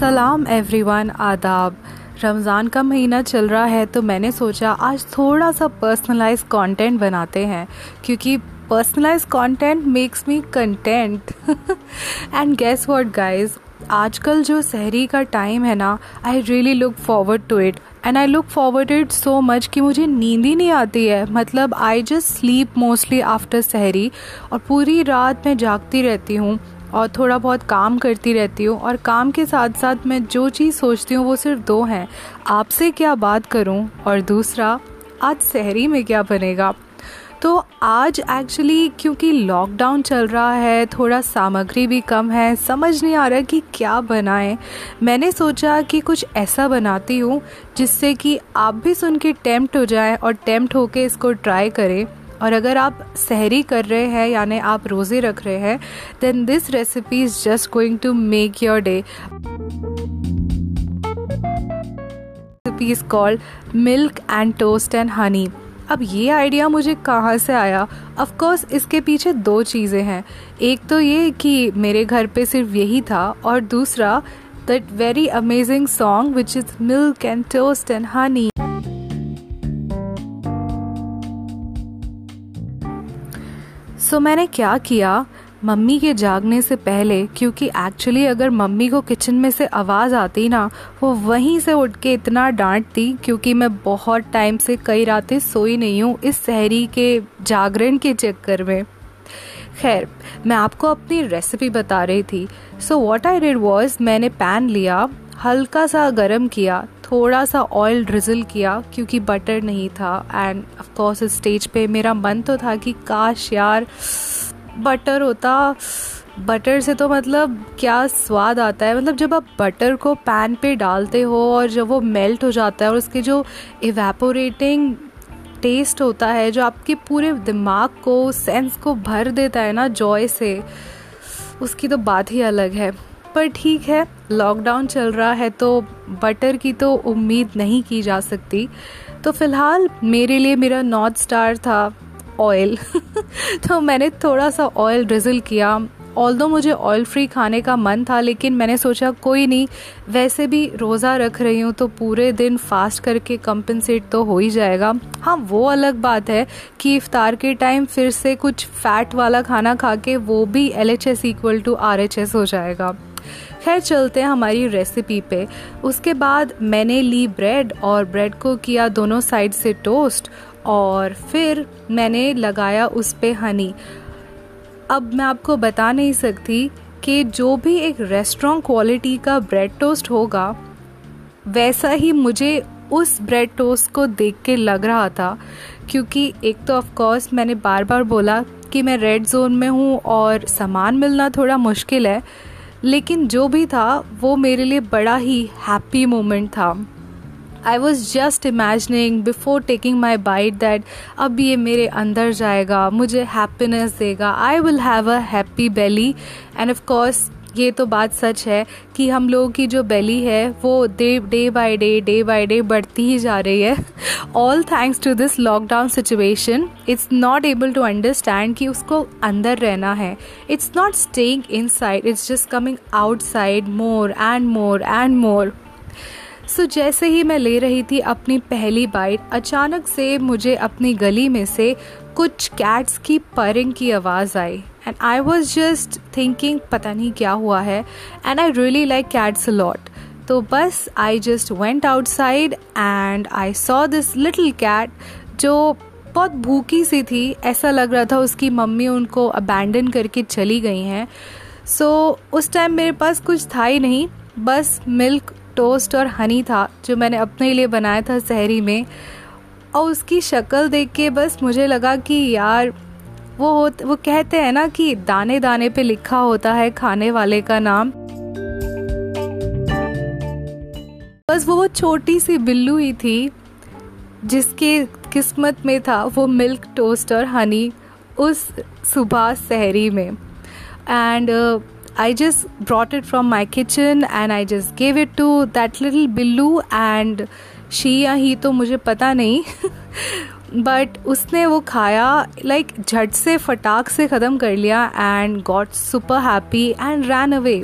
सलाम एवरीवन आदाब। रमज़ान का महीना चल रहा है तो मैंने सोचा आज थोड़ा सा पर्सनलाइज कंटेंट बनाते हैं, क्योंकि personalise content makes me content and guess what guys आजकल जो शहरी का टाइम है ना I really look forward to it and I look forward it so much कि मुझे नींद ही नहीं आती है। मतलब I just sleep mostly after शहरी और पूरी रात मैं जागती रहती हूँ। और थोड़ा बहुत काम करती रहती हूँ और काम के साथ साथ मैं जो चीज़ सोचती हूँ वो सिर्फ़ दो हैं। आपसे क्या बात करूँ और दूसरा, आज शहरी में क्या बनेगा? तो आज एक्चुअली क्योंकि लॉकडाउन चल रहा है, थोड़ा सामग्री भी कम है, समझ नहीं आ रहा कि क्या बनाएँ। मैंने सोचा कि कुछ ऐसा बनाती हूँ जिससे कि आप भी सुन के टेम्प्ट हो जाएँ और टेम्प्ट होके इसको ट्राई करें। और अगर आप सहरी कर रहे हैं, यानी आप रोज़े रख रहे हैं then this recipe is just going to make your day recipe is called milk and toast and honey अब ये आइडिया मुझे कहाँ से आया? ऑफ़ कोर्स इसके पीछे दो चीज़ें हैं। एक तो ये कि मेरे घर पे सिर्फ़ यही था और दूसरा that very amazing song which is milk and toast and honey so so, मैंने क्या किया? मम्मी के जागने से पहले क्योंकि एक्चुअली अगर मम्मी को किचन में से आवाज़ आती ना वो वहीं से उठ के इतना डांटती क्योंकि मैं बहुत टाइम से कई रातें सोई नहीं हूँ इस शहरी के जागरण के चक्कर में। खैर मैं आपको अपनी रेसिपी बता रही थी। So what I did was मैंने पैन लिया हल्का सा गर्म किया थोड़ा सा ऑयल ड्रिजल किया क्योंकि बटर नहीं था एंड ऑफ़ कोर्स स्टेज पे मेरा मन तो था कि काश यार बटर होता बटर से तो मतलब क्या स्वाद आता है? मतलब जब आप बटर को पैन पे डालते हो और जब वो मेल्ट हो जाता है और उसके जो इवेपोरेटिंग टेस्ट होता है, जो आपके पूरे दिमाग को सेंस को भर देता है ना जॉय से, उसकी तो बात ही अलग है। पर ठीक है लॉकडाउन चल रहा है तो बटर की तो उम्मीद नहीं की जा सकती। तो फ़िलहाल मेरे लिए मेरा नॉर्थ स्टार था ऑयल तो मैंने थोड़ा सा ऑयल ड्रिजल किया। ऑल दो मुझे ऑयल फ्री खाने का मन था, लेकिन मैंने सोचा कोई नहीं, वैसे भी रोज़ा रख रही हूँ तो पूरे दिन फास्ट करके कंपनसेट तो हो ही जाएगा। हाँ वो अलग बात है कि इफ्तार के टाइम फिर से कुछ फैट वाला खाना खा के वो भी L H S equal to R H S हो जाएगा। खैर, चलते हैं हमारी रेसिपी पे। उसके बाद मैंने ली ब्रेड और ब्रेड को किया दोनों साइड से टोस्ट और फिर मैंने लगाया उस पर हनी अब मैं आपको बता नहीं सकती कि जो भी एक रेस्टोरेंट क्वालिटी का ब्रेड टोस्ट होगा, वैसा ही मुझे उस ब्रेड टोस्ट को देख के लग रहा था। क्योंकि एक तो ऑफ़ कोर्स मैंने बार बार बोला कि मैं रेड जोन में हूँ और सामान मिलना थोड़ा मुश्किल है। लेकिन जो भी था, वो मेरे लिए बड़ा ही हैप्पी मोमेंट था। I was just imagining before taking my bite that अब ये मेरे अंदर जाएगा, मुझे हैप्पीनेस देगा I will have a happy belly and of course ये तो बात सच है कि हम लोगों की जो बेली है, वो day day by day day by day बढ़ती ही जा रही है। All thanks to this lockdown situation it's not able to understand कि उसको अंदर रहना है। It's not staying inside it's just coming outside more and more and more so जैसे ही मैं ले रही थी अपनी पहली बाइट अचानक से मुझे अपनी गली में से कुछ कैट्स की परिंग की आवाज़ आई। And I was just thinking पता नहीं क्या हुआ है। And I really like cats lot तो बस I just went outside and I saw this little cat जो बहुत भूखी सी थी। ऐसा लग रहा था उसकी मम्मी उनको अबैंडन करके चली गई हैं। सो so, उस टाइम मेरे पास कुछ था ही नहीं। बस मिल्क टोस्ट और हनी था जो मैंने अपने लिए बनाया था शहरी में। और उसकी शक्ल देख के बस मुझे लगा कि यार वो हो वो कहते हैं ना कि दाने दाने पे लिखा होता है खाने वाले का नाम। बस वो छोटी सी बिल्लू ही थी, जिसके किस्मत में था वो मिल्क टोस्ट और हनी उस सुबह सहरी में। And I just brought it from my kitchen and I just gave it to that little Billu and she या ही तो मुझे पता नहीं। बट उसने वो खाया लाइक like, झट से फटाक से ख़त्म कर लिया and got super happy and ran away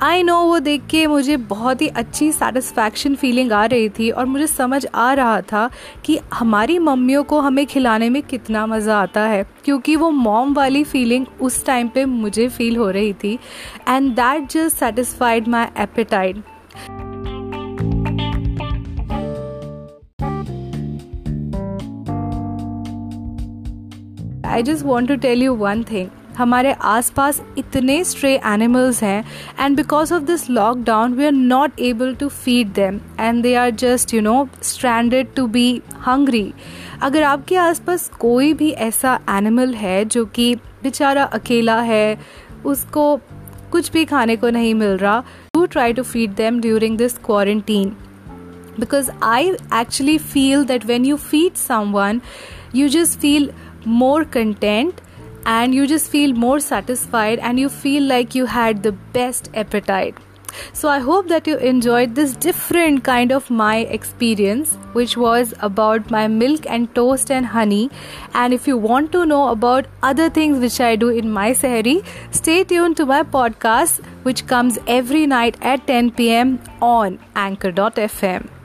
I know वो देख के मुझे बहुत ही अच्छी सेटिस्फैक्शन फीलिंग आ रही थी और मुझे समझ आ रहा था कि हमारी मम्मियों को हमें खिलाने में कितना मज़ा आता है क्योंकि वो मॉम वाली फीलिंग उस टाइम पे मुझे फील हो रही थी and that just satisfied my appetite I just want to tell you one thing हमारे आसपास इतने स्ट्रे एनिमल्स हैं and because of this lockdown we are not able to feed them and they are just you know stranded to be hungry अगर आपके आसपास कोई भी ऐसा एनिमल है जो कि बेचारा अकेला है उसको कुछ भी खाने को नहीं मिल रहा to try to feed them during this quarantine because I actually feel that when you feed someone, you just feel more content and you just feel more satisfied and you feel like you had the best appetite. So, I hope that you enjoyed this different kind of my experience, which was about my milk and toast and honey. And if you want to know about other things which I do in my Sehri, stay tuned to my podcast, which comes every night at 10 pm on anchor.fm.